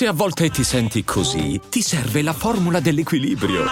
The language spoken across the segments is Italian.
Se a volte ti senti così, ti serve la formula dell'equilibrio.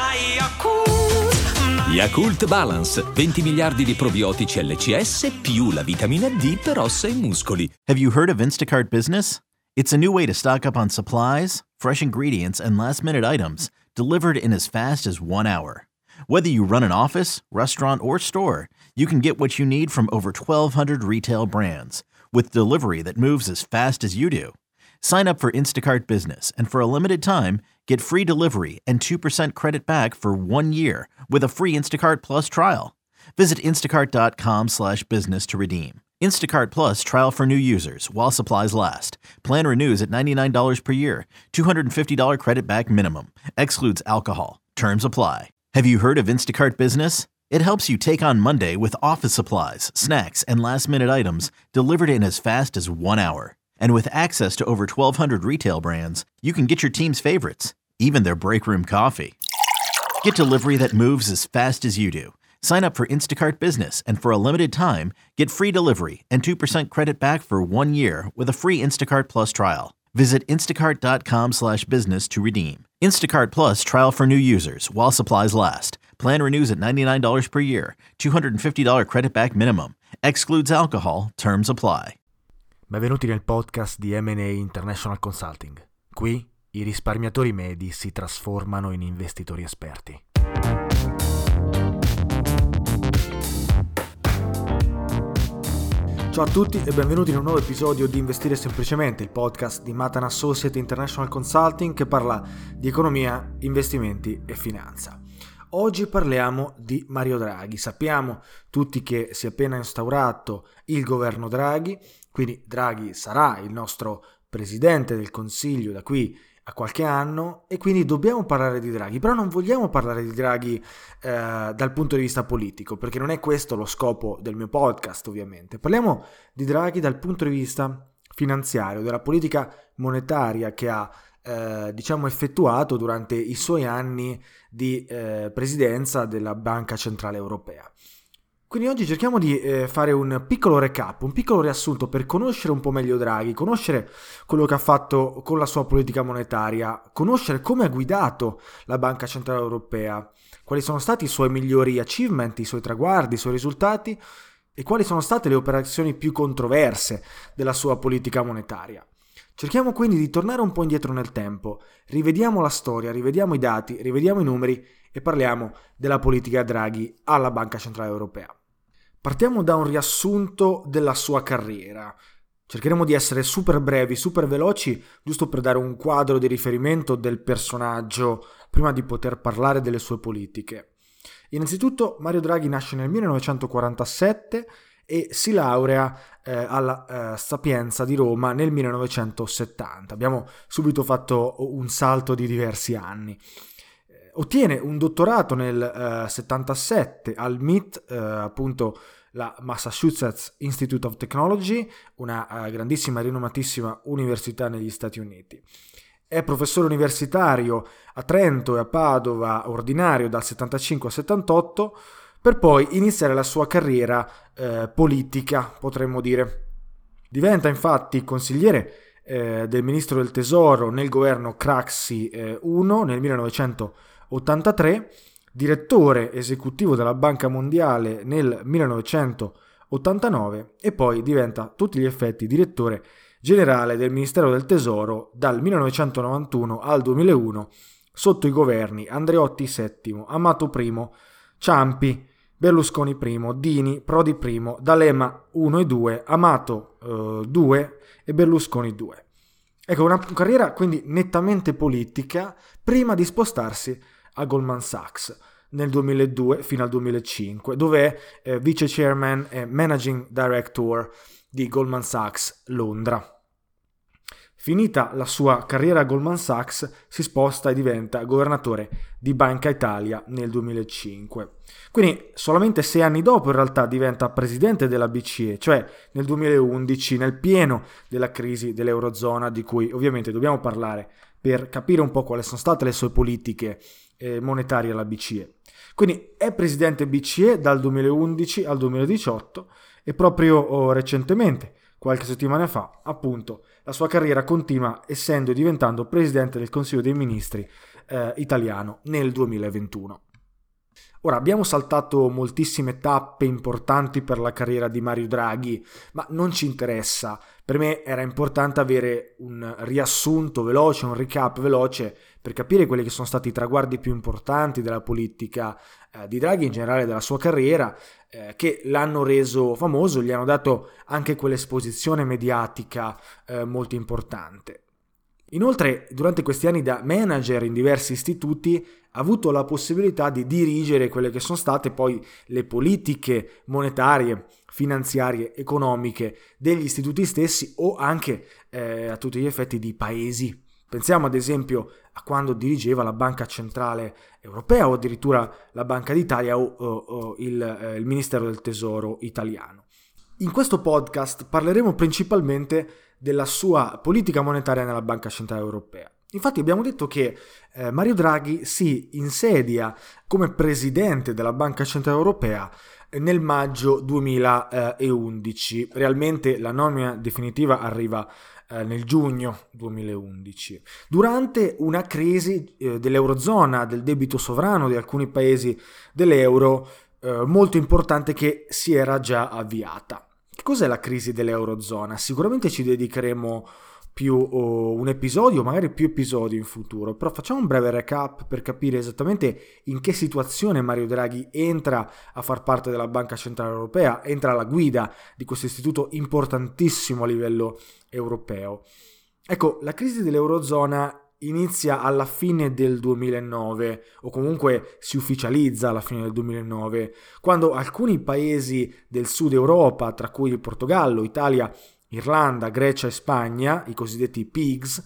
Yakult Balance, 20 miliardi di probiotici LCS più la vitamina D per ossa e muscoli. Have you heard of Instacart Business? It's a new way to stock up on supplies, fresh ingredients, and last minute items delivered in as fast as one hour. Whether you run an office, restaurant, or store, you can get what you need from over 1,200 retail brands with delivery that moves as fast as you do. Sign up for Instacart Business and for a limited time, get free delivery and 2% credit back for one year with a free Instacart Plus trial. Visit instacart.com slash business to redeem. Instacart Plus trial for new users while supplies last. Plan renews at $99 per year. $250 credit back minimum. Excludes alcohol. Terms apply. Have you heard of Instacart Business? It helps you take on Monday with office supplies, snacks, and last minute items delivered in as fast as one hour. And with access to over 1,200 retail brands, you can get your team's favorites, even their break room coffee. Get delivery that moves as fast as you do. Sign up for Instacart Business and for a limited time, get free delivery and 2% credit back for one year with a free Instacart Plus trial. Visit instacart.com slash business to redeem. Instacart Plus trial for new users while supplies last. Plan renews at $99 per year. $250 credit back minimum. Excludes alcohol. Terms apply. Benvenuti nel podcast di M&A International Consulting. Qui i risparmiatori medi si trasformano in investitori esperti. Ciao a tutti e benvenuti in un nuovo episodio di Investire Semplicemente, il podcast di Matan Associate International Consulting che parla di economia, investimenti e finanza. Oggi parliamo di Mario Draghi. Sappiamo tutti che si è appena instaurato il governo Draghi, quindi Draghi sarà il nostro presidente del Consiglio da qui a qualche anno e quindi dobbiamo parlare di Draghi, però non vogliamo parlare di Draghi eh, dal punto di vista politico, perché non è questo lo scopo del mio podcast ovviamente. Parliamo di Draghi dal punto di vista finanziario, della politica monetaria che ha eh, diciamo effettuato durante i suoi anni di eh, presidenza della Banca Centrale Europea. Quindi oggi cerchiamo di eh, fare un piccolo recap, un piccolo riassunto per conoscere un po' meglio Draghi, conoscere quello che ha fatto con la sua politica monetaria, conoscere come ha guidato la Banca Centrale Europea, quali sono stati i suoi migliori achievement, i suoi traguardi, i suoi risultati e quali sono state le operazioni più controverse della sua politica monetaria. Cerchiamo quindi di tornare un po' indietro nel tempo, rivediamo la storia, rivediamo i dati, rivediamo i numeri e parliamo della politica Draghi alla Banca Centrale Europea. Partiamo da un riassunto della sua carriera. Cercheremo di essere super brevi, super veloci, giusto per dare un quadro di riferimento del personaggio prima di poter parlare delle sue politiche. Innanzitutto Mario Draghi nasce nel 1947 e si laurea eh, alla eh, Sapienza di Roma nel 1970. Abbiamo subito fatto un salto di diversi anni. Ottiene un dottorato nel uh, 77 al MIT, uh, appunto la Massachusetts Institute of Technology, una uh, grandissima e rinomatissima università negli Stati Uniti. È professore universitario a Trento e a Padova, ordinario dal 75 al 78, per poi iniziare la sua carriera eh, politica, potremmo dire. Diventa infatti consigliere eh, del ministro del tesoro nel governo Craxi eh, 1 nel 1980 83, direttore esecutivo della Banca Mondiale nel 1989 e poi diventa a tutti gli effetti direttore generale del Ministero del Tesoro dal 1991 al 2001 sotto i governi Andreotti VII, Amato I, Ciampi, Berlusconi I, Dini, Prodi I, D'Alema 1 e 2, Amato eh, 2 e Berlusconi 2. Ecco, una carriera quindi nettamente politica prima di spostarsi a Goldman Sachs nel 2002 fino al 2005, dove è eh, vice chairman e managing director di Goldman Sachs Londra. Finita la sua carriera a Goldman Sachs, si sposta e diventa governatore di Banca Italia nel 2005. Quindi solamente sei anni dopo in realtà diventa presidente della BCE, cioè nel 2011, nel pieno della crisi dell'Eurozona, di cui ovviamente dobbiamo parlare per capire un po' quali sono state le sue politiche eh, monetarie alla BCE. Quindi è presidente BCE dal 2011 al 2018 e proprio oh, recentemente, qualche settimana fa, appunto, la sua carriera continua essendo e diventando presidente del Consiglio dei Ministri eh, italiano nel 2021. Ora abbiamo saltato moltissime tappe importanti per la carriera di Mario Draghi, ma non ci interessa. Per me era importante avere un riassunto veloce, un recap veloce per capire quelli che sono stati i traguardi più importanti della politica eh, di Draghi, in generale della sua carriera, eh, che l'hanno reso famoso, gli hanno dato anche quell'esposizione mediatica eh, molto importante. Inoltre, durante questi anni da manager in diversi istituti, ha avuto la possibilità di dirigere quelle che sono state poi le politiche monetarie, finanziarie, economiche degli istituti stessi o anche eh, a tutti gli effetti di paesi. Pensiamo ad esempio a quando dirigeva la Banca Centrale Europea o addirittura la Banca d'Italia o, o, o il, eh, il Ministero del Tesoro italiano. In questo podcast parleremo principalmente della sua politica monetaria nella Banca Centrale Europea. Infatti abbiamo detto che eh, Mario Draghi si insedia come presidente della Banca Centrale Europea eh, nel maggio 2011. Realmente la nomina definitiva arriva eh, nel giugno 2011, durante una crisi eh, dell'Eurozona, del debito sovrano di alcuni paesi dell'euro eh, molto importante che si era già avviata. Che cos'è la crisi dell'Eurozona? Sicuramente ci dedicheremo più oh, un episodio, magari più episodi in futuro, però facciamo un breve recap per capire esattamente in che situazione Mario Draghi entra a far parte della Banca Centrale Europea, entra alla guida di questo istituto importantissimo a livello europeo. Ecco, la crisi dell'Eurozona inizia alla fine del 2009 o comunque si ufficializza alla fine del 2009 quando alcuni paesi del sud Europa, tra cui il Portogallo, Italia, Irlanda, Grecia e Spagna, i cosiddetti PIGS,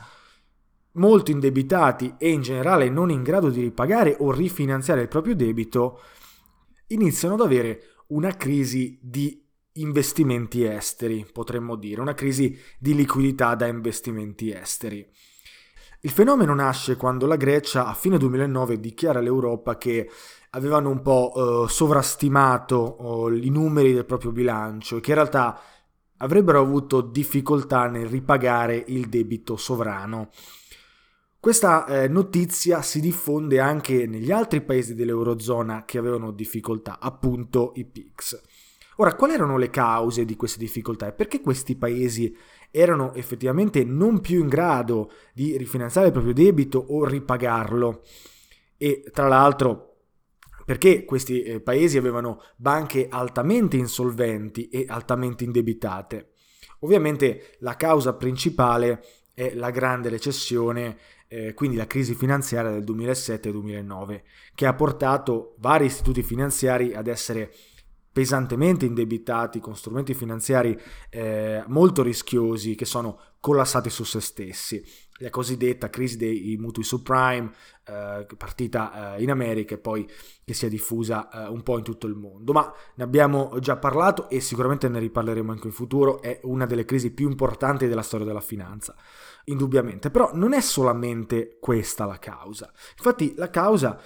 molto indebitati e in generale non in grado di ripagare o rifinanziare il proprio debito, iniziano ad avere una crisi di investimenti esteri, potremmo dire, una crisi di liquidità da investimenti esteri. Il fenomeno nasce quando la Grecia a fine 2009 dichiara all'Europa che avevano un po' eh, sovrastimato eh, i numeri del proprio bilancio e che in realtà avrebbero avuto difficoltà nel ripagare il debito sovrano. Questa eh, notizia si diffonde anche negli altri paesi dell'Eurozona che avevano difficoltà, appunto i PICS. Ora, quali erano le cause di queste difficoltà e perché questi paesi erano effettivamente non più in grado di rifinanziare il proprio debito o ripagarlo. E tra l'altro perché questi eh, paesi avevano banche altamente insolventi e altamente indebitate. Ovviamente la causa principale è la grande recessione, eh, quindi la crisi finanziaria del 2007-2009, che ha portato vari istituti finanziari ad essere pesantemente indebitati con strumenti finanziari eh, molto rischiosi che sono collassati su se stessi. La cosiddetta crisi dei mutui subprime, eh, partita eh, in America e poi che si è diffusa eh, un po' in tutto il mondo. Ma ne abbiamo già parlato e sicuramente ne riparleremo anche in futuro. È una delle crisi più importanti della storia della finanza, indubbiamente. Però non è solamente questa la causa. Infatti la causa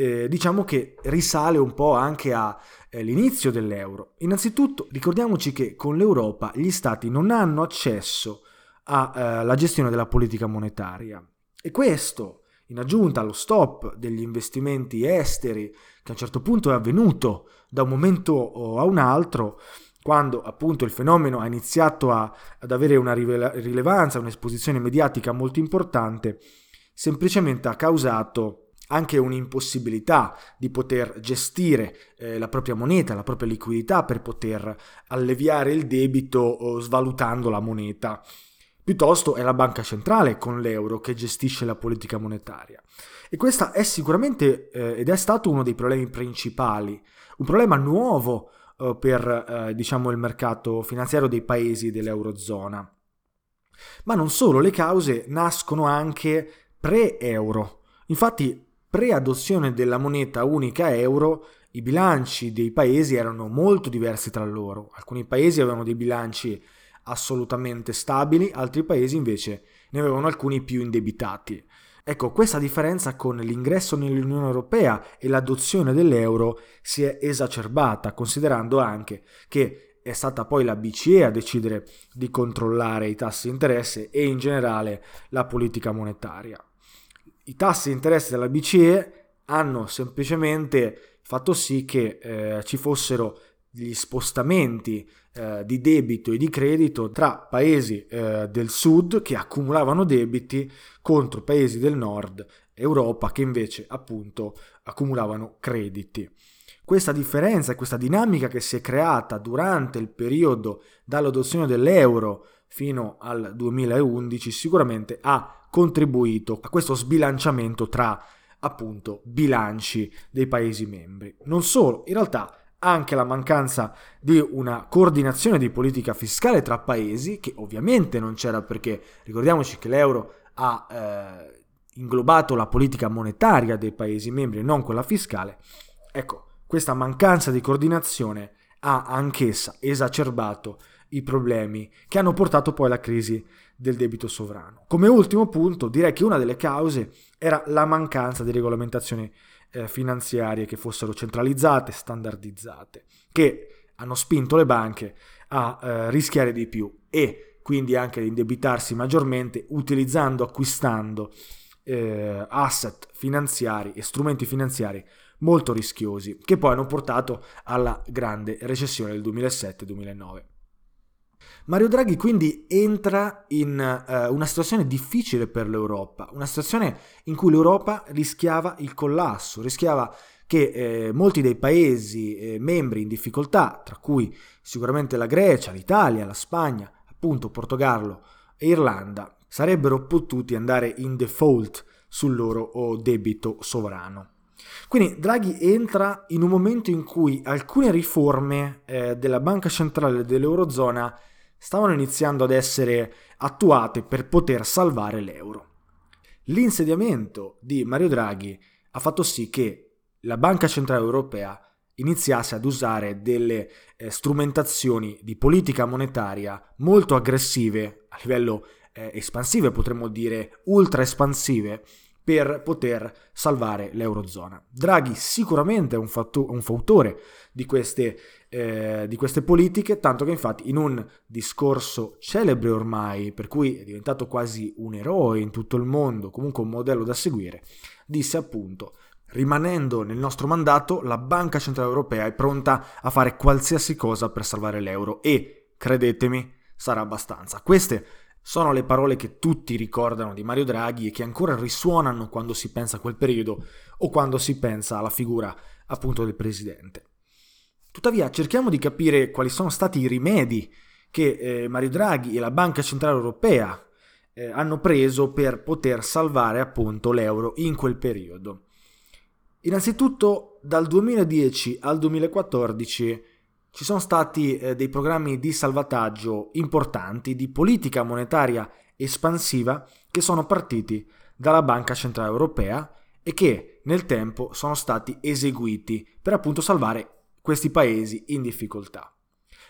eh, diciamo che risale un po' anche all'inizio eh, dell'euro. Innanzitutto ricordiamoci che con l'Europa gli stati non hanno accesso alla eh, gestione della politica monetaria e questo in aggiunta allo stop degli investimenti esteri che a un certo punto è avvenuto da un momento a un altro quando appunto il fenomeno ha iniziato a, ad avere una rilevanza, un'esposizione mediatica molto importante, semplicemente ha causato anche un'impossibilità di poter gestire eh, la propria moneta, la propria liquidità per poter alleviare il debito svalutando la moneta. Piuttosto è la banca centrale con l'euro che gestisce la politica monetaria. E questo è sicuramente eh, ed è stato uno dei problemi principali, un problema nuovo eh, per eh, diciamo il mercato finanziario dei paesi dell'Eurozona. Ma non solo, le cause nascono anche pre-euro. Infatti pre-adozione della moneta unica euro, i bilanci dei paesi erano molto diversi tra loro. Alcuni paesi avevano dei bilanci assolutamente stabili, altri paesi invece ne avevano alcuni più indebitati. Ecco, questa differenza con l'ingresso nell'Unione Europea e l'adozione dell'euro si è esacerbata, considerando anche che è stata poi la BCE a decidere di controllare i tassi di interesse e in generale la politica monetaria. I tassi di interesse della BCE hanno semplicemente fatto sì che eh, ci fossero gli spostamenti eh, di debito e di credito tra paesi eh, del sud che accumulavano debiti contro paesi del nord Europa che invece appunto accumulavano crediti. Questa differenza, questa dinamica che si è creata durante il periodo dall'adozione dell'euro fino al 2011 sicuramente ha contribuito a questo sbilanciamento tra appunto bilanci dei paesi membri. Non solo, in realtà anche la mancanza di una coordinazione di politica fiscale tra paesi, che ovviamente non c'era perché ricordiamoci che l'euro ha eh, inglobato la politica monetaria dei paesi membri e non quella fiscale. Ecco, questa mancanza di coordinazione ha anch'essa esacerbato i problemi che hanno portato poi alla crisi del debito sovrano. Come ultimo punto, direi che una delle cause era la mancanza di regolamentazioni eh, finanziarie che fossero centralizzate, standardizzate, che hanno spinto le banche a eh, rischiare di più e quindi anche ad indebitarsi maggiormente utilizzando, acquistando eh, asset finanziari e strumenti finanziari molto rischiosi che poi hanno portato alla grande recessione del 2007-2009. Mario Draghi quindi entra in uh, una situazione difficile per l'Europa, una situazione in cui l'Europa rischiava il collasso, rischiava che eh, molti dei paesi eh, membri in difficoltà, tra cui sicuramente la Grecia, l'Italia, la Spagna, appunto Portogallo e Irlanda, sarebbero potuti andare in default sul loro debito sovrano. Quindi Draghi entra in un momento in cui alcune riforme eh, della Banca Centrale dell'Eurozona stavano iniziando ad essere attuate per poter salvare l'euro. L'insediamento di Mario Draghi ha fatto sì che la Banca Centrale Europea iniziasse ad usare delle eh, strumentazioni di politica monetaria molto aggressive a livello eh, espansive, potremmo dire ultra espansive, per poter salvare l'Eurozona. Draghi sicuramente è un, fatto, un fautore di queste, eh, di queste politiche, tanto che infatti in un discorso celebre ormai, per cui è diventato quasi un eroe in tutto il mondo, comunque un modello da seguire, disse appunto Rimanendo nel nostro mandato, la Banca Centrale Europea è pronta a fare qualsiasi cosa per salvare l'euro e, credetemi, sarà abbastanza. Queste sono le parole che tutti ricordano di Mario Draghi e che ancora risuonano quando si pensa a quel periodo o quando si pensa alla figura appunto del presidente. Tuttavia cerchiamo di capire quali sono stati i rimedi che eh, Mario Draghi e la Banca Centrale Europea eh, hanno preso per poter salvare appunto l'euro in quel periodo. Innanzitutto dal 2010 al 2014 ci sono stati eh, dei programmi di salvataggio importanti di politica monetaria espansiva che sono partiti dalla Banca Centrale Europea e che nel tempo sono stati eseguiti per appunto salvare questi paesi in difficoltà.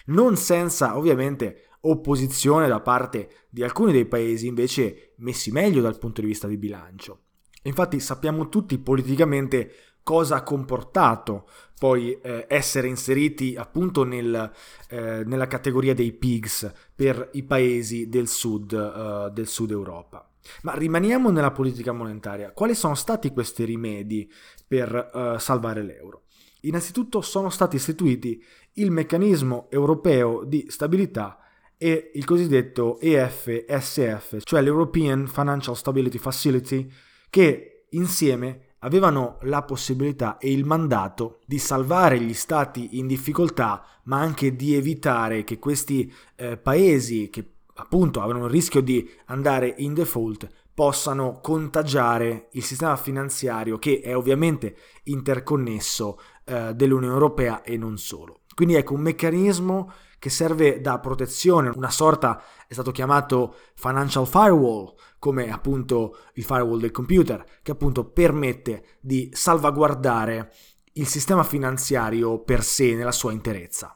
Non senza ovviamente opposizione da parte di alcuni dei paesi invece messi meglio dal punto di vista di bilancio. Infatti sappiamo tutti politicamente cosa ha comportato poi eh, essere inseriti appunto nel, eh, nella categoria dei pigs per i paesi del sud, uh, del sud Europa. Ma rimaniamo nella politica monetaria. Quali sono stati questi rimedi per uh, salvare l'euro? Innanzitutto sono stati istituiti il meccanismo europeo di stabilità e il cosiddetto EFSF, cioè l'European Financial Stability Facility, che insieme avevano la possibilità e il mandato di salvare gli stati in difficoltà, ma anche di evitare che questi eh, paesi che appunto avevano il rischio di andare in default possano contagiare il sistema finanziario che è ovviamente interconnesso eh, dell'Unione Europea e non solo. Quindi ecco un meccanismo che serve da protezione, una sorta è stato chiamato financial firewall, come appunto il firewall del computer, che appunto permette di salvaguardare il sistema finanziario per sé nella sua interezza.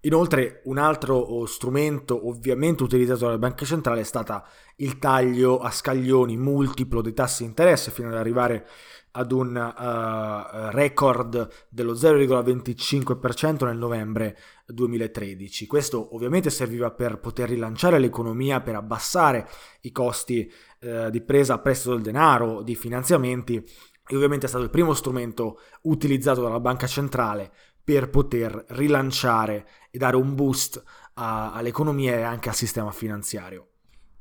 Inoltre un altro strumento ovviamente utilizzato dalla banca centrale è stata il taglio a scaglioni multiplo dei tassi di interesse fino ad arrivare ad un uh, record dello 0,25% nel novembre 2013. Questo ovviamente serviva per poter rilanciare l'economia, per abbassare i costi uh, di presa a prestito del denaro, di finanziamenti e ovviamente è stato il primo strumento utilizzato dalla banca centrale per poter rilanciare e dare un boost a, all'economia e anche al sistema finanziario.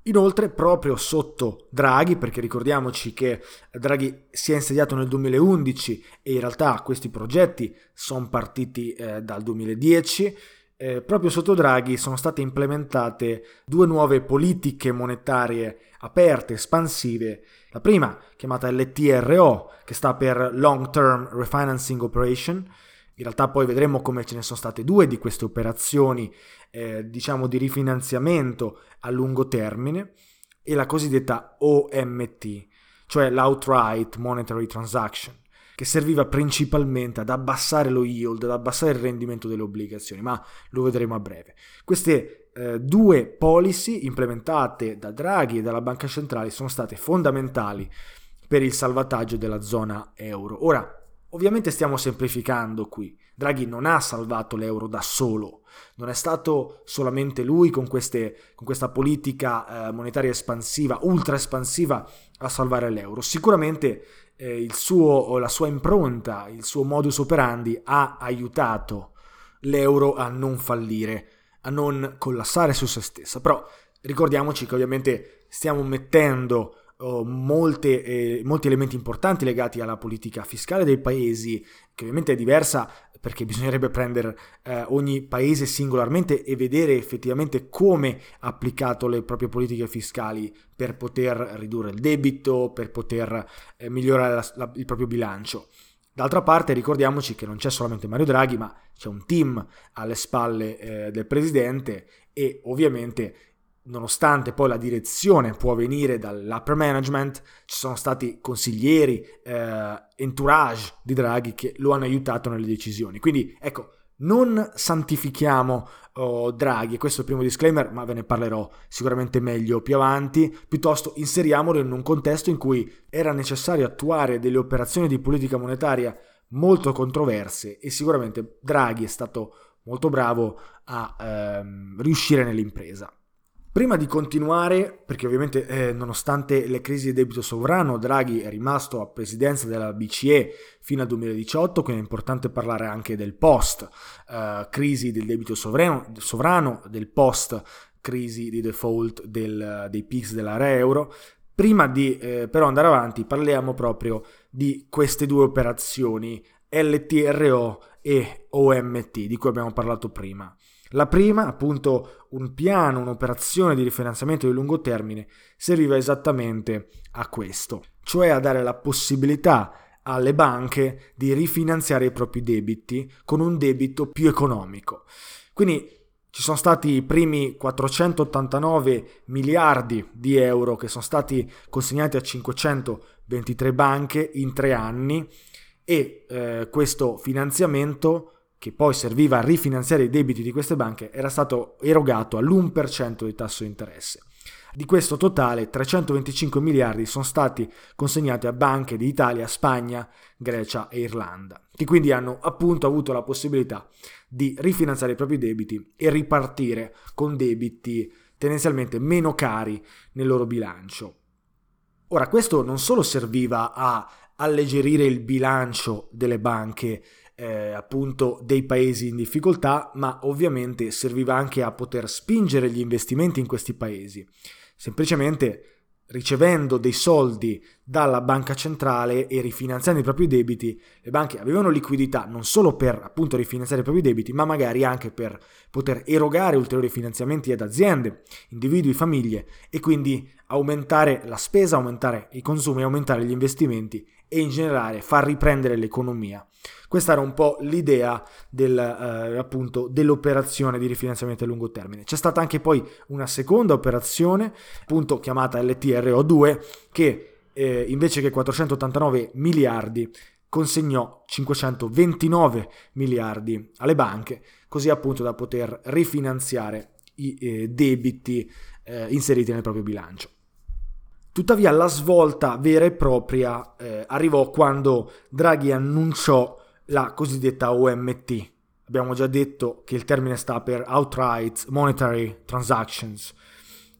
Inoltre, proprio sotto Draghi, perché ricordiamoci che Draghi si è insediato nel 2011 e in realtà questi progetti sono partiti eh, dal 2010, eh, proprio sotto Draghi sono state implementate due nuove politiche monetarie aperte, espansive. La prima, chiamata LTRO, che sta per Long Term Refinancing Operation, in realtà poi vedremo come ce ne sono state due di queste operazioni, eh, diciamo di rifinanziamento a lungo termine, e la cosiddetta OMT, cioè l'Outright Monetary Transaction, che serviva principalmente ad abbassare lo yield, ad abbassare il rendimento delle obbligazioni, ma lo vedremo a breve. Queste eh, due policy implementate da Draghi e dalla Banca Centrale sono state fondamentali per il salvataggio della zona euro. Ora, Ovviamente stiamo semplificando qui. Draghi non ha salvato l'euro da solo, non è stato solamente lui con, queste, con questa politica eh, monetaria espansiva, ultra espansiva, a salvare l'euro. Sicuramente eh, suo, la sua impronta, il suo modus operandi ha aiutato l'euro a non fallire, a non collassare su se stessa. Però ricordiamoci che ovviamente stiamo mettendo molte, eh, molti elementi importanti legati alla politica fiscale dei paesi, che ovviamente è diversa perché bisognerebbe prendere eh, ogni paese singolarmente e vedere effettivamente come ha applicato le proprie politiche fiscali per poter ridurre il debito, per poter eh, migliorare la, la, il proprio bilancio. D'altra parte ricordiamoci che non c'è solamente Mario Draghi, ma c'è un team alle spalle eh, del presidente e ovviamente nonostante poi la direzione può venire dall'upper management, ci sono stati consiglieri, eh, entourage di Draghi che lo hanno aiutato nelle decisioni. Quindi ecco, non santifichiamo oh, Draghi, questo è il primo disclaimer, ma ve ne parlerò sicuramente meglio più avanti, piuttosto inseriamolo in un contesto in cui era necessario attuare delle operazioni di politica monetaria molto controverse e sicuramente Draghi è stato molto bravo a ehm, riuscire nell'impresa. Prima di continuare, perché ovviamente eh, nonostante le crisi di debito sovrano, Draghi è rimasto a presidenza della BCE fino al 2018, quindi è importante parlare anche del post eh, crisi del debito sovrano, sovrano, del post crisi di default del, dei PIX dell'area euro. Prima di eh, però andare avanti parliamo proprio di queste due operazioni LTRO e OMT di cui abbiamo parlato prima. La prima, appunto, un piano, un'operazione di rifinanziamento di lungo termine, serviva esattamente a questo, cioè a dare la possibilità alle banche di rifinanziare i propri debiti con un debito più economico. Quindi ci sono stati i primi 489 miliardi di euro che sono stati consegnati a 523 banche in tre anni e eh, questo finanziamento che poi serviva a rifinanziare i debiti di queste banche, era stato erogato all'1% di tasso di interesse. Di questo totale 325 miliardi sono stati consegnati a banche di Italia, Spagna, Grecia e Irlanda, che quindi hanno appunto avuto la possibilità di rifinanziare i propri debiti e ripartire con debiti tendenzialmente meno cari nel loro bilancio. Ora, questo non solo serviva a alleggerire il bilancio delle banche eh, appunto dei paesi in difficoltà, ma ovviamente serviva anche a poter spingere gli investimenti in questi paesi. Semplicemente ricevendo dei soldi dalla banca centrale e rifinanziando i propri debiti, le banche avevano liquidità non solo per appunto rifinanziare i propri debiti, ma magari anche per poter erogare ulteriori finanziamenti ad aziende, individui, famiglie e quindi aumentare la spesa, aumentare i consumi, aumentare gli investimenti e in generale far riprendere l'economia. Questa era un po' l'idea del, eh, appunto, dell'operazione di rifinanziamento a lungo termine. C'è stata anche poi una seconda operazione, appunto chiamata LTRO2, che eh, invece che 489 miliardi consegnò 529 miliardi alle banche, così appunto da poter rifinanziare i eh, debiti eh, inseriti nel proprio bilancio. Tuttavia la svolta vera e propria eh, arrivò quando Draghi annunciò la cosiddetta OMT. Abbiamo già detto che il termine sta per Outright Monetary Transactions.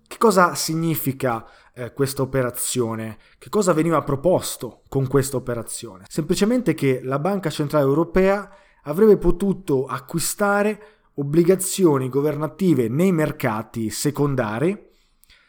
Che cosa significa eh, questa operazione? Che cosa veniva proposto con questa operazione? Semplicemente che la Banca Centrale Europea avrebbe potuto acquistare obbligazioni governative nei mercati secondari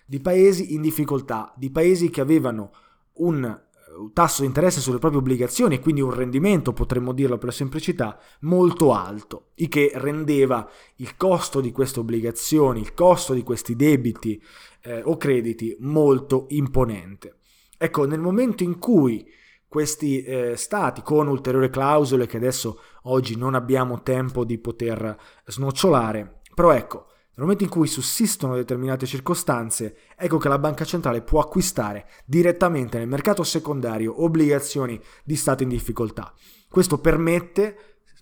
di paesi in difficoltà, di paesi che avevano un eh, tasso di interesse sulle proprie obbligazioni e quindi un rendimento, potremmo dirlo per la semplicità, molto alto, il che rendeva il costo di queste obbligazioni, il costo di questi debiti eh, o crediti molto imponente. Ecco, nel momento in cui questi eh, stati, con ulteriori clausole che adesso oggi non abbiamo tempo di poter snocciolare, però ecco, nel momento in cui sussistono determinate circostanze, ecco che la banca centrale può acquistare direttamente nel mercato secondario obbligazioni di Stato in difficoltà. Questo permette,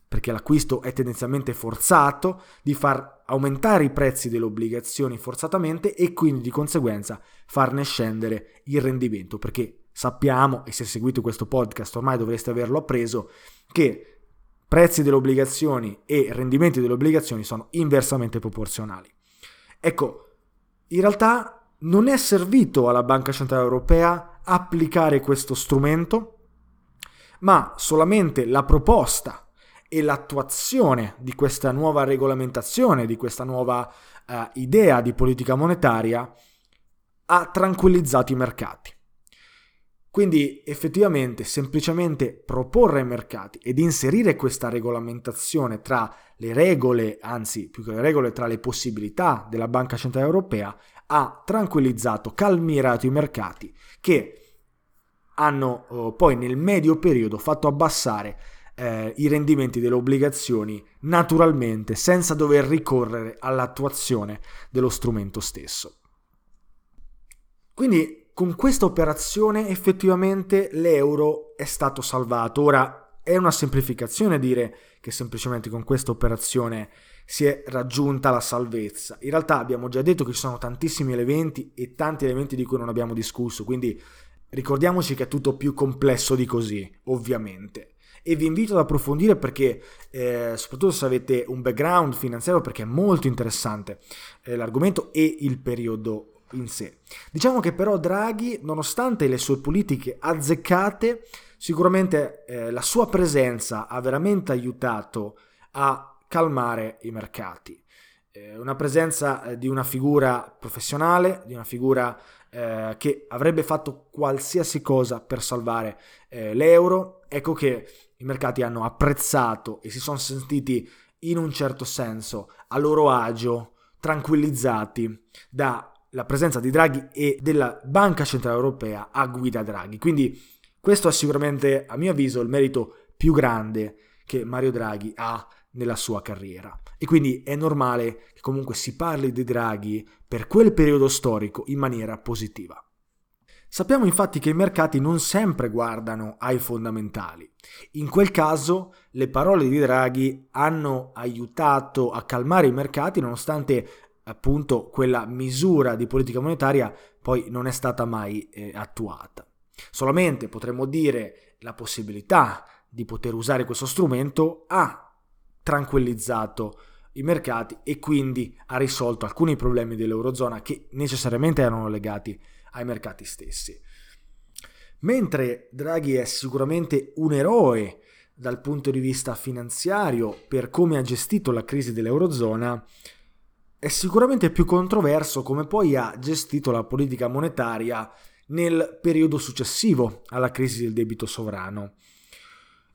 perché l'acquisto è tendenzialmente forzato, di far aumentare i prezzi delle obbligazioni forzatamente e quindi di conseguenza farne scendere il rendimento, perché sappiamo, e se seguite questo podcast ormai dovreste averlo appreso, che prezzi delle obbligazioni e rendimenti delle obbligazioni sono inversamente proporzionali. Ecco, in realtà non è servito alla Banca Centrale Europea applicare questo strumento, ma solamente la proposta e l'attuazione di questa nuova regolamentazione, di questa nuova uh, idea di politica monetaria ha tranquillizzato i mercati. Quindi effettivamente semplicemente proporre ai mercati ed inserire questa regolamentazione tra le regole, anzi più che le regole, tra le possibilità della Banca Centrale Europea ha tranquillizzato, calmirato i mercati che hanno oh, poi nel medio periodo fatto abbassare eh, i rendimenti delle obbligazioni naturalmente senza dover ricorrere all'attuazione dello strumento stesso. Quindi con questa operazione effettivamente l'euro è stato salvato. Ora è una semplificazione dire che semplicemente con questa operazione si è raggiunta la salvezza. In realtà abbiamo già detto che ci sono tantissimi elementi e tanti elementi di cui non abbiamo discusso, quindi ricordiamoci che è tutto più complesso di così, ovviamente. E vi invito ad approfondire perché, eh, soprattutto se avete un background finanziario, perché è molto interessante eh, l'argomento e il periodo in sé. Diciamo che però Draghi, nonostante le sue politiche azzeccate, sicuramente eh, la sua presenza ha veramente aiutato a calmare i mercati. Eh, una presenza eh, di una figura professionale, di una figura eh, che avrebbe fatto qualsiasi cosa per salvare eh, l'euro. Ecco che i mercati hanno apprezzato e si sono sentiti in un certo senso a loro agio, tranquillizzati da la presenza di Draghi e della Banca Centrale Europea a guida Draghi. Quindi questo è sicuramente, a mio avviso, il merito più grande che Mario Draghi ha nella sua carriera. E quindi è normale che comunque si parli di Draghi per quel periodo storico in maniera positiva. Sappiamo infatti che i mercati non sempre guardano ai fondamentali. In quel caso le parole di Draghi hanno aiutato a calmare i mercati nonostante appunto quella misura di politica monetaria poi non è stata mai eh, attuata. Solamente potremmo dire la possibilità di poter usare questo strumento ha tranquillizzato i mercati e quindi ha risolto alcuni problemi dell'Eurozona che necessariamente erano legati ai mercati stessi. Mentre Draghi è sicuramente un eroe dal punto di vista finanziario per come ha gestito la crisi dell'Eurozona, è sicuramente più controverso come poi ha gestito la politica monetaria nel periodo successivo alla crisi del debito sovrano.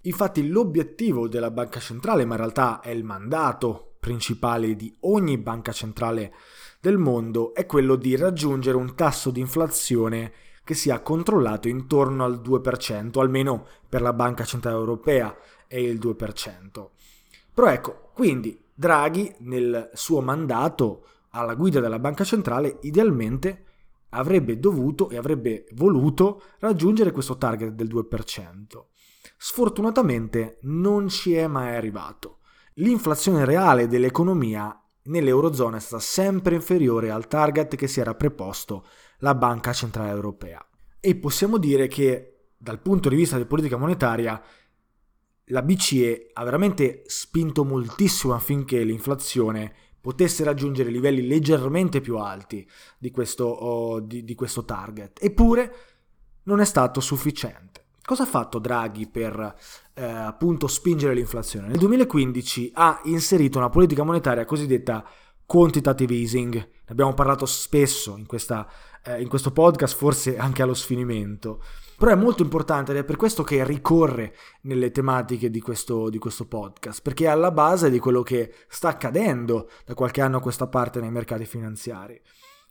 Infatti l'obiettivo della banca centrale, ma in realtà è il mandato principale di ogni banca centrale del mondo, è quello di raggiungere un tasso di inflazione che sia controllato intorno al 2%, almeno per la Banca Centrale Europea è il 2%. Però ecco, quindi Draghi nel suo mandato alla guida della banca centrale idealmente avrebbe dovuto e avrebbe voluto raggiungere questo target del 2%. Sfortunatamente non ci è mai arrivato l'inflazione reale dell'economia nell'Eurozona è stata sempre inferiore al target che si era preposto la Banca Centrale Europea. E possiamo dire che dal punto di vista di politica monetaria la BCE ha veramente spinto moltissimo affinché l'inflazione potesse raggiungere livelli leggermente più alti di questo, oh, di, di questo target. Eppure non è stato sufficiente. Cosa ha fatto Draghi per eh, appunto spingere l'inflazione? Nel 2015 ha inserito una politica monetaria cosiddetta quantitative easing. Ne abbiamo parlato spesso in, questa, eh, in questo podcast, forse anche allo sfinimento. Però è molto importante ed è per questo che ricorre nelle tematiche di questo, di questo podcast, perché è alla base di quello che sta accadendo da qualche anno a questa parte nei mercati finanziari.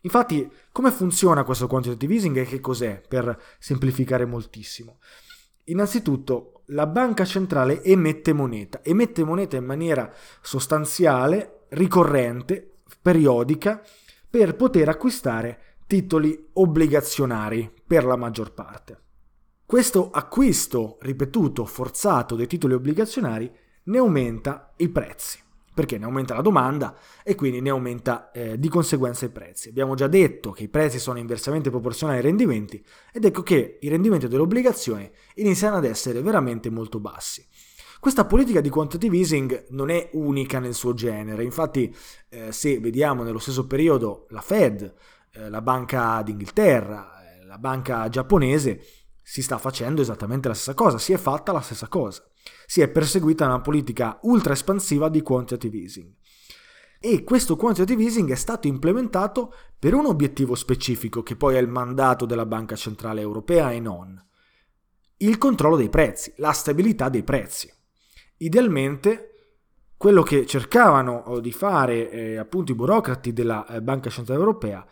Infatti, come funziona questo quantitative easing e che cos'è, per semplificare moltissimo? Innanzitutto, la banca centrale emette moneta, emette moneta in maniera sostanziale, ricorrente, periodica, per poter acquistare titoli obbligazionari per la maggior parte. Questo acquisto ripetuto, forzato dei titoli obbligazionari ne aumenta i prezzi, perché ne aumenta la domanda e quindi ne aumenta eh, di conseguenza i prezzi. Abbiamo già detto che i prezzi sono inversamente proporzionali ai rendimenti ed ecco che i rendimenti delle obbligazioni iniziano ad essere veramente molto bassi. Questa politica di quantitative easing non è unica nel suo genere, infatti eh, se vediamo nello stesso periodo la Fed, eh, la Banca d'Inghilterra, eh, la banca giapponese, si sta facendo esattamente la stessa cosa, si è fatta la stessa cosa. Si è perseguita una politica ultra espansiva di quantitative easing. E questo quantitative easing è stato implementato per un obiettivo specifico, che poi è il mandato della Banca Centrale Europea e non. Il controllo dei prezzi, la stabilità dei prezzi. Idealmente, quello che cercavano di fare eh, appunto i burocrati della eh, Banca Centrale Europea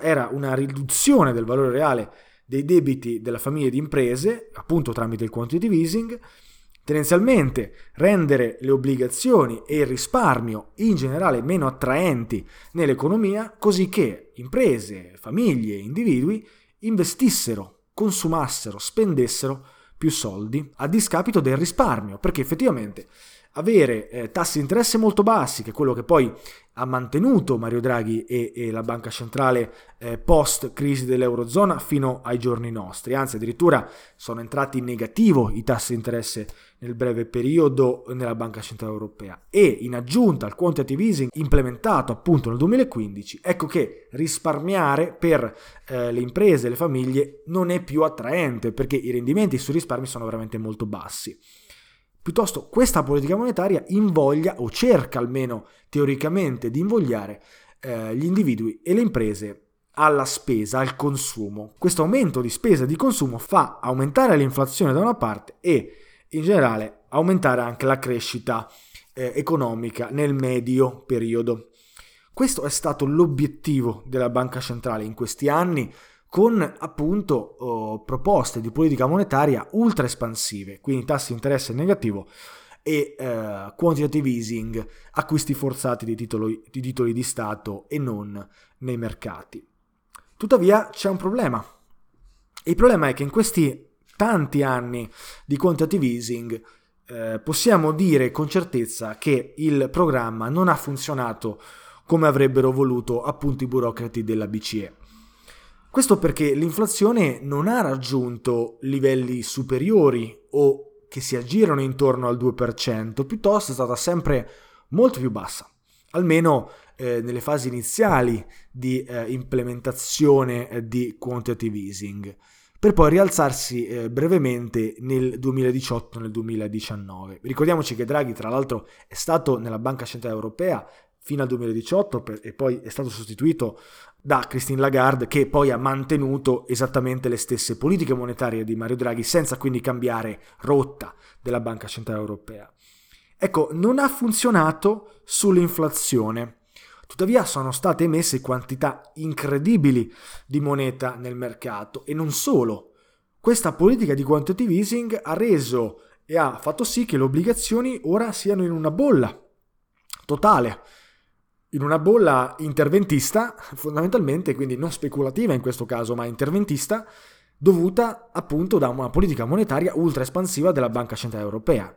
era una riduzione del valore reale dei debiti della famiglia di imprese, appunto tramite il quantitative easing, tendenzialmente rendere le obbligazioni e il risparmio in generale meno attraenti nell'economia, così che imprese, famiglie individui investissero, consumassero, spendessero più soldi a discapito del risparmio, perché effettivamente avere eh, tassi di interesse molto bassi, che è quello che poi ha mantenuto Mario Draghi e, e la Banca Centrale eh, post crisi dell'Eurozona fino ai giorni nostri, anzi addirittura sono entrati in negativo i tassi di interesse nel breve periodo nella Banca Centrale Europea e in aggiunta al quantitative easing implementato appunto nel 2015, ecco che risparmiare per eh, le imprese e le famiglie non è più attraente perché i rendimenti sui risparmi sono veramente molto bassi. Piuttosto questa politica monetaria invoglia o cerca almeno teoricamente di invogliare eh, gli individui e le imprese alla spesa, al consumo. Questo aumento di spesa e di consumo fa aumentare l'inflazione da una parte e in generale aumentare anche la crescita eh, economica nel medio periodo. Questo è stato l'obiettivo della banca centrale in questi anni con appunto oh, proposte di politica monetaria ultra espansive, quindi tassi di interesse negativo e eh, quantitative easing, acquisti forzati di titoli, di titoli di Stato e non nei mercati. Tuttavia c'è un problema. Il problema è che in questi tanti anni di quantitative easing eh, possiamo dire con certezza che il programma non ha funzionato come avrebbero voluto appunto i burocrati della BCE. Questo perché l'inflazione non ha raggiunto livelli superiori o che si aggirano intorno al 2%, piuttosto è stata sempre molto più bassa, almeno eh, nelle fasi iniziali di eh, implementazione di quantitative easing, per poi rialzarsi eh, brevemente nel 2018 e nel 2019. Ricordiamoci che Draghi, tra l'altro, è stato nella Banca Centrale Europea fino al 2018 per, e poi è stato sostituito da Christine Lagarde che poi ha mantenuto esattamente le stesse politiche monetarie di Mario Draghi senza quindi cambiare rotta della Banca Centrale Europea. Ecco, non ha funzionato sull'inflazione. Tuttavia sono state emesse quantità incredibili di moneta nel mercato e non solo. Questa politica di quantitative easing ha reso e ha fatto sì che le obbligazioni ora siano in una bolla totale in una bolla interventista, fondamentalmente, quindi non speculativa in questo caso, ma interventista, dovuta appunto da una politica monetaria ultra espansiva della Banca Centrale Europea.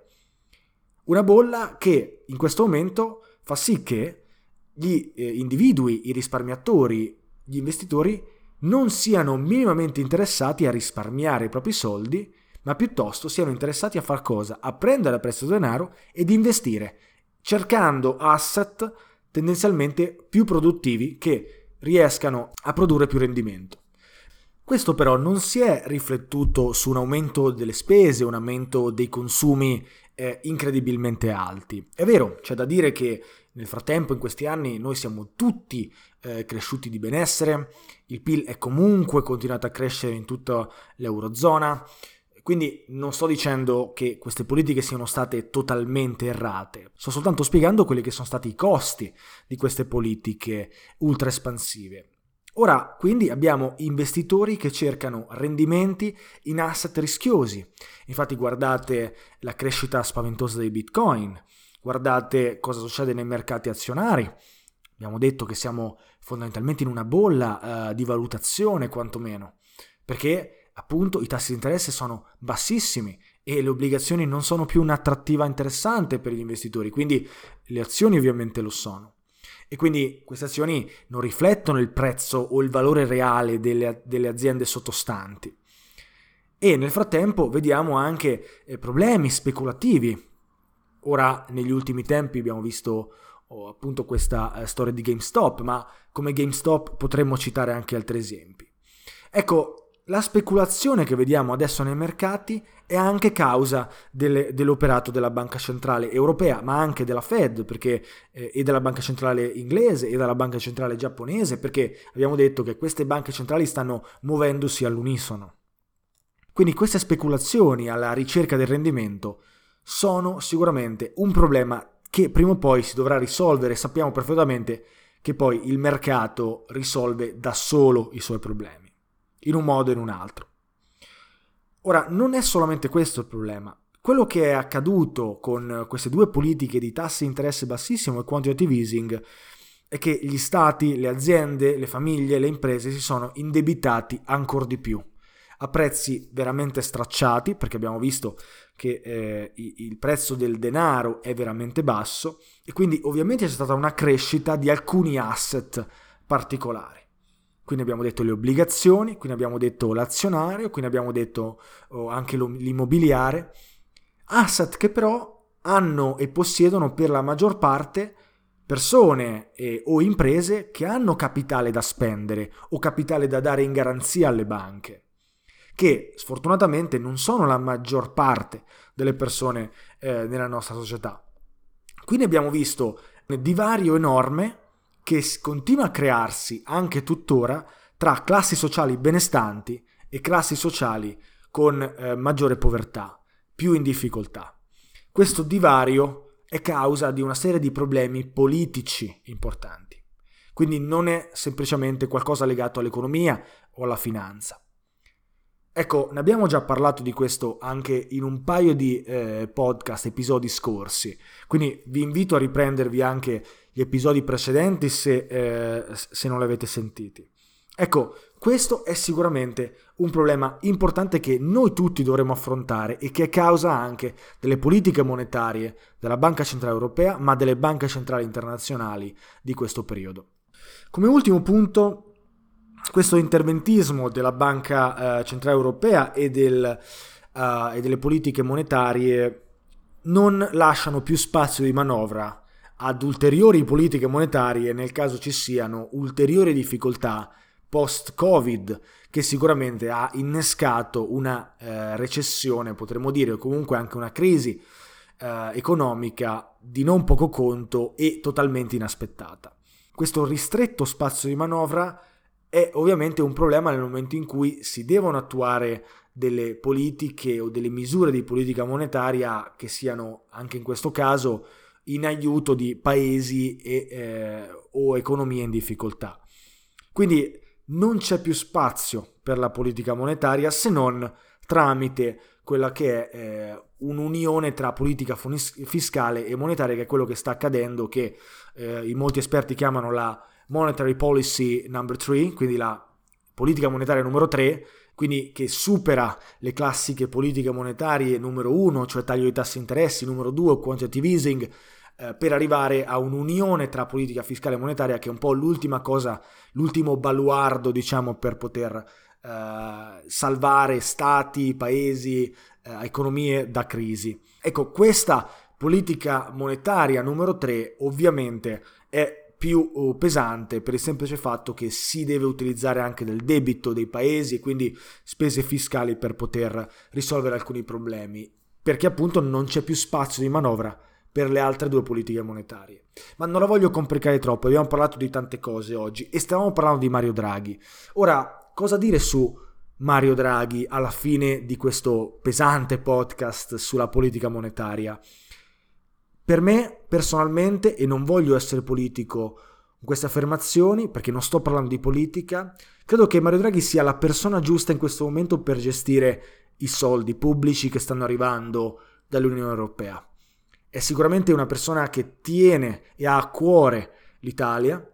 Una bolla che in questo momento fa sì che gli eh, individui, i risparmiatori, gli investitori non siano minimamente interessati a risparmiare i propri soldi, ma piuttosto siano interessati a far cosa? A prendere a prestito denaro ed investire, cercando asset tendenzialmente più produttivi che riescano a produrre più rendimento. Questo però non si è riflettuto su un aumento delle spese, un aumento dei consumi eh, incredibilmente alti. È vero, c'è da dire che nel frattempo, in questi anni, noi siamo tutti eh, cresciuti di benessere, il PIL è comunque continuato a crescere in tutta l'Eurozona, quindi non sto dicendo che queste politiche siano state totalmente errate, sto soltanto spiegando quelli che sono stati i costi di queste politiche ultra espansive. Ora, quindi abbiamo investitori che cercano rendimenti in asset rischiosi. Infatti guardate la crescita spaventosa dei bitcoin, guardate cosa succede nei mercati azionari. Abbiamo detto che siamo fondamentalmente in una bolla uh, di valutazione, quantomeno, perché appunto i tassi di interesse sono bassissimi e le obbligazioni non sono più un'attrattiva interessante per gli investitori, quindi le azioni ovviamente lo sono. E quindi queste azioni non riflettono il prezzo o il valore reale delle, delle aziende sottostanti. E nel frattempo vediamo anche eh, problemi speculativi Ora, negli ultimi tempi abbiamo visto oh, appunto questa eh, storia di GameStop, ma come GameStop potremmo citare anche altri esempi. Ecco, la speculazione che vediamo adesso nei mercati è anche causa delle, dell'operato della Banca Centrale Europea, ma anche della Fed, perché, eh, e della Banca Centrale inglese e della Banca Centrale giapponese, perché abbiamo detto che queste banche centrali stanno muovendosi all'unisono. Quindi queste speculazioni alla ricerca del rendimento sono sicuramente un problema che prima o poi si dovrà risolvere. Sappiamo perfettamente che poi il mercato risolve da solo i suoi problemi, in un modo o in un altro. Ora, non è solamente questo il problema. Quello che è accaduto con queste due politiche di tassi di interesse bassissimo e quantitative easing è che gli stati, le aziende, le famiglie, le imprese si sono indebitati ancora di più a prezzi veramente stracciati, perché abbiamo visto che eh, il prezzo del denaro è veramente basso e quindi ovviamente c'è stata una crescita di alcuni asset particolari. Quindi abbiamo detto le obbligazioni, quindi abbiamo detto l'azionario, quindi abbiamo detto oh, anche l'immobiliare, asset che però hanno e possiedono per la maggior parte persone e, o imprese che hanno capitale da spendere o capitale da dare in garanzia alle banche che sfortunatamente non sono la maggior parte delle persone eh, nella nostra società. Quindi abbiamo visto un divario enorme che continua a crearsi anche tuttora tra classi sociali benestanti e classi sociali con eh, maggiore povertà, più in difficoltà. Questo divario è causa di una serie di problemi politici importanti. Quindi non è semplicemente qualcosa legato all'economia o alla finanza. Ecco, ne abbiamo già parlato di questo anche in un paio di eh, podcast, episodi scorsi, quindi vi invito a riprendervi anche gli episodi precedenti se, eh, se non li avete sentiti. Ecco, questo è sicuramente un problema importante che noi tutti dovremmo affrontare e che è causa anche delle politiche monetarie della Banca Centrale Europea, ma delle banche centrali internazionali di questo periodo. Come ultimo punto questo interventismo della Banca eh, Centrale Europea e, del, uh, e delle politiche monetarie non lasciano più spazio di manovra ad ulteriori politiche monetarie nel caso ci siano ulteriori difficoltà post-Covid che sicuramente ha innescato una eh, recessione, potremmo dire, o comunque anche una crisi eh, economica di non poco conto e totalmente inaspettata. Questo ristretto spazio di manovra è ovviamente un problema nel momento in cui si devono attuare delle politiche o delle misure di politica monetaria che siano anche in questo caso in aiuto di paesi e, eh, o economie in difficoltà. Quindi non c'è più spazio per la politica monetaria se non tramite quella che è eh, un'unione tra politica fiscale e monetaria, che è quello che sta accadendo, che eh, in molti esperti chiamano la Monetary Policy Number 3, quindi la politica monetaria numero 3, quindi che supera le classiche politiche monetarie numero uno, cioè taglio dei tassi interessi, numero due, quantitative easing, eh, per arrivare a un'unione tra politica fiscale e monetaria che è un po' l'ultima cosa, l'ultimo baluardo, diciamo, per poter eh, salvare stati, paesi, eh, economie da crisi. Ecco, questa politica monetaria numero tre ovviamente è più uh, pesante per il semplice fatto che si deve utilizzare anche del debito dei paesi e quindi spese fiscali per poter risolvere alcuni problemi, perché appunto non c'è più spazio di manovra per le altre due politiche monetarie. Ma non la voglio complicare troppo, abbiamo parlato di tante cose oggi e stavamo parlando di Mario Draghi. Ora, cosa dire su Mario Draghi alla fine di questo pesante podcast sulla politica monetaria? Per me, personalmente, e non voglio essere politico con queste affermazioni, perché non sto parlando di politica, credo che Mario Draghi sia la persona giusta in questo momento per gestire i soldi pubblici che stanno arrivando dall'Unione Europea. È sicuramente una persona che tiene e ha a cuore l'Italia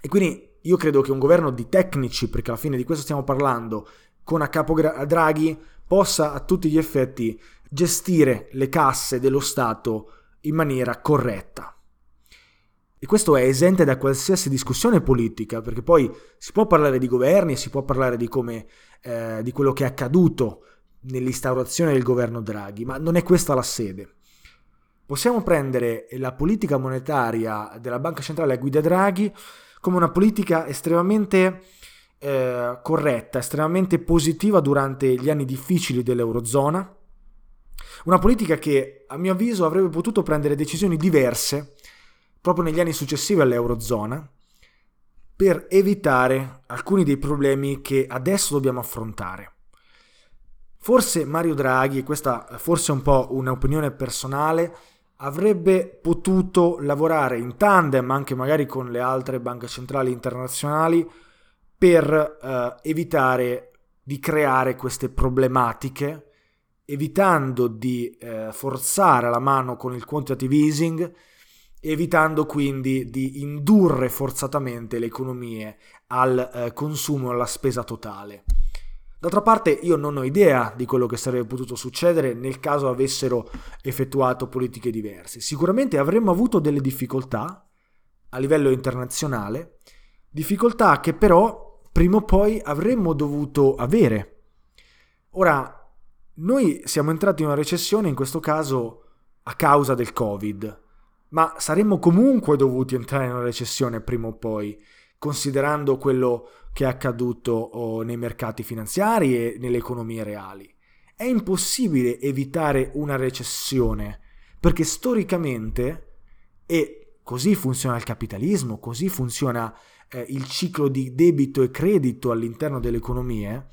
e quindi io credo che un governo di tecnici, perché alla fine di questo stiamo parlando, con a capo Draghi, possa a tutti gli effetti gestire le casse dello Stato in maniera corretta. E questo è esente da qualsiasi discussione politica, perché poi si può parlare di governi, si può parlare di, come, eh, di quello che è accaduto nell'instaurazione del governo Draghi, ma non è questa la sede. Possiamo prendere la politica monetaria della Banca Centrale a guida Draghi come una politica estremamente eh, corretta, estremamente positiva durante gli anni difficili dell'Eurozona, una politica che, a mio avviso, avrebbe potuto prendere decisioni diverse proprio negli anni successivi all'Eurozona per evitare alcuni dei problemi che adesso dobbiamo affrontare. Forse Mario Draghi, e questa forse è un po' un'opinione personale, avrebbe potuto lavorare in tandem anche magari con le altre banche centrali internazionali per eh, evitare di creare queste problematiche evitando di eh, forzare la mano con il quantitative easing, evitando quindi di indurre forzatamente le economie al eh, consumo e alla spesa totale. D'altra parte io non ho idea di quello che sarebbe potuto succedere nel caso avessero effettuato politiche diverse. Sicuramente avremmo avuto delle difficoltà a livello internazionale, difficoltà che però prima o poi avremmo dovuto avere. Ora, noi siamo entrati in una recessione, in questo caso a causa del Covid, ma saremmo comunque dovuti entrare in una recessione prima o poi, considerando quello che è accaduto nei mercati finanziari e nelle economie reali. È impossibile evitare una recessione, perché storicamente, e così funziona il capitalismo, così funziona eh, il ciclo di debito e credito all'interno delle economie,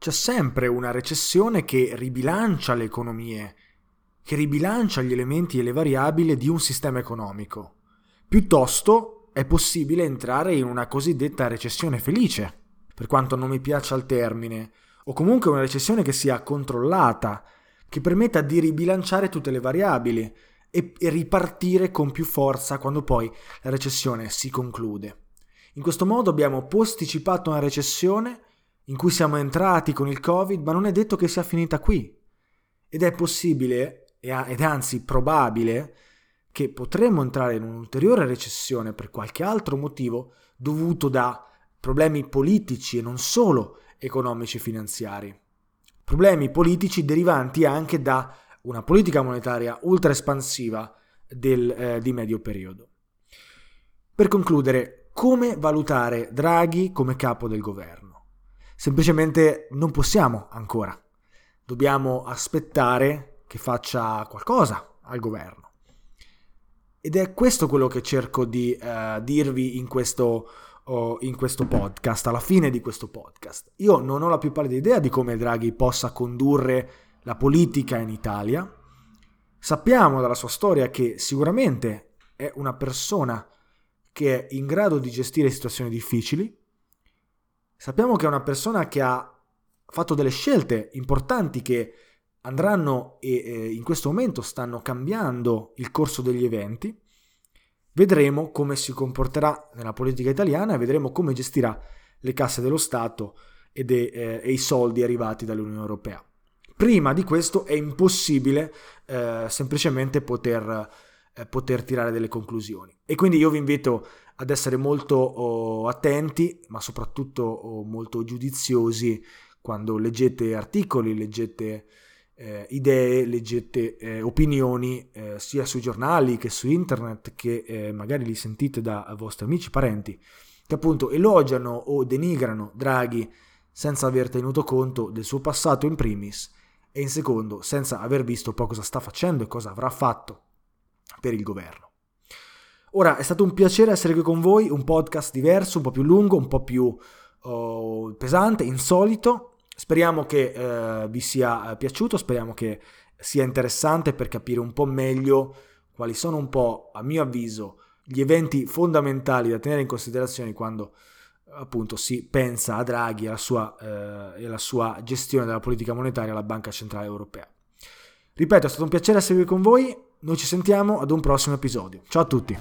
c'è sempre una recessione che ribilancia le economie, che ribilancia gli elementi e le variabili di un sistema economico. Piuttosto è possibile entrare in una cosiddetta recessione felice, per quanto non mi piaccia il termine, o comunque una recessione che sia controllata, che permetta di ribilanciare tutte le variabili e, ripartire con più forza quando poi la recessione si conclude. In questo modo abbiamo posticipato una recessione in cui siamo entrati con il Covid, ma non è detto che sia finita qui. Ed è possibile, ed è anzi probabile, che potremmo entrare in un'ulteriore recessione per qualche altro motivo dovuto da problemi politici e non solo economici e finanziari. Problemi politici derivanti anche da una politica monetaria ultra espansiva del, eh, di medio periodo. Per concludere, come valutare Draghi come capo del governo? Semplicemente non possiamo ancora. Dobbiamo aspettare che faccia qualcosa al governo. Ed è questo quello che cerco di uh, dirvi in questo, uh, in questo podcast, alla fine di questo podcast. Io non ho la più pallida idea di come Draghi possa condurre la politica in Italia. Sappiamo dalla sua storia che sicuramente è una persona che è in grado di gestire situazioni difficili, Sappiamo che è una persona che ha fatto delle scelte importanti che andranno e eh, in questo momento stanno cambiando il corso degli eventi. Vedremo come si comporterà nella politica italiana e vedremo come gestirà le casse dello Stato ed è, eh, e i soldi arrivati dall'Unione Europea. Prima di questo è impossibile eh, semplicemente poter, eh, poter, tirare delle conclusioni. E quindi io vi invito ad essere molto oh, attenti, ma soprattutto oh, molto giudiziosi quando leggete articoli, leggete eh, idee, leggete eh, opinioni eh, sia sui giornali che su internet, che eh, magari li sentite da vostri amici, parenti, che appunto elogiano o denigrano Draghi senza aver tenuto conto del suo passato in primis e in secondo senza aver visto poi cosa sta facendo e cosa avrà fatto per il governo. Ora è stato un piacere essere qui con voi, un podcast diverso, un po' più lungo, un po' più oh, pesante, insolito. Speriamo che eh, vi sia piaciuto, speriamo che sia interessante per capire un po' meglio quali sono un po', a mio avviso, gli eventi fondamentali da tenere in considerazione quando appunto si pensa a Draghi e alla sua, eh, alla sua gestione della politica monetaria alla Banca Centrale Europea. Ripeto, è stato un piacere essere qui con voi, noi ci sentiamo ad un prossimo episodio. Ciao a tutti!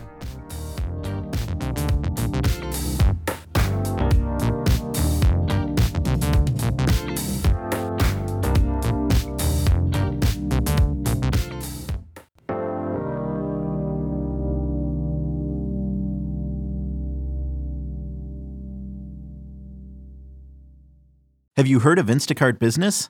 Have you heard of Instacart Business?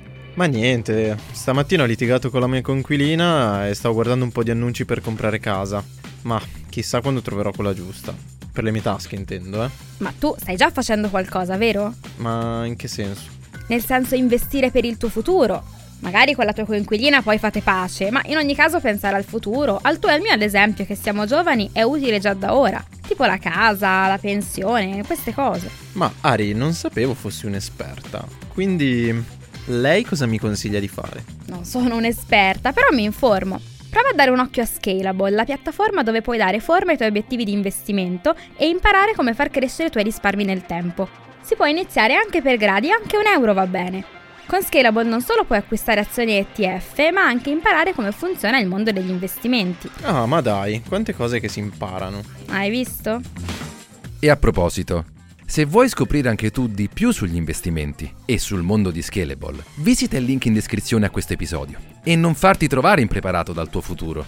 Ma niente, stamattina ho litigato con la mia conquilina e stavo guardando un po' di annunci per comprare casa. Ma chissà quando troverò quella giusta. Per le mie tasche intendo, eh. Ma tu stai già facendo qualcosa, vero? Ma in che senso? Nel senso investire per il tuo futuro. Magari con la tua coinquilina poi fate pace, ma in ogni caso pensare al futuro, al tuo e al mio ad esempio, che siamo giovani, è utile già da ora. Tipo la casa, la pensione, queste cose. Ma Ari, non sapevo fossi un'esperta. Quindi lei cosa mi consiglia di fare? Non sono un'esperta, però mi informo. Prova a dare un occhio a Scalable, la piattaforma dove puoi dare forma ai tuoi obiettivi di investimento e imparare come far crescere i tuoi risparmi nel tempo. Si può iniziare anche per gradi, anche un euro va bene. Con Scalable non solo puoi acquistare azioni ETF, ma anche imparare come funziona il mondo degli investimenti. Ah, ma dai, quante cose che si imparano. Hai visto? E a proposito, se vuoi scoprire anche tu di più sugli investimenti e sul mondo di Scalable, visita il link in descrizione a questo episodio e non farti trovare impreparato dal tuo futuro.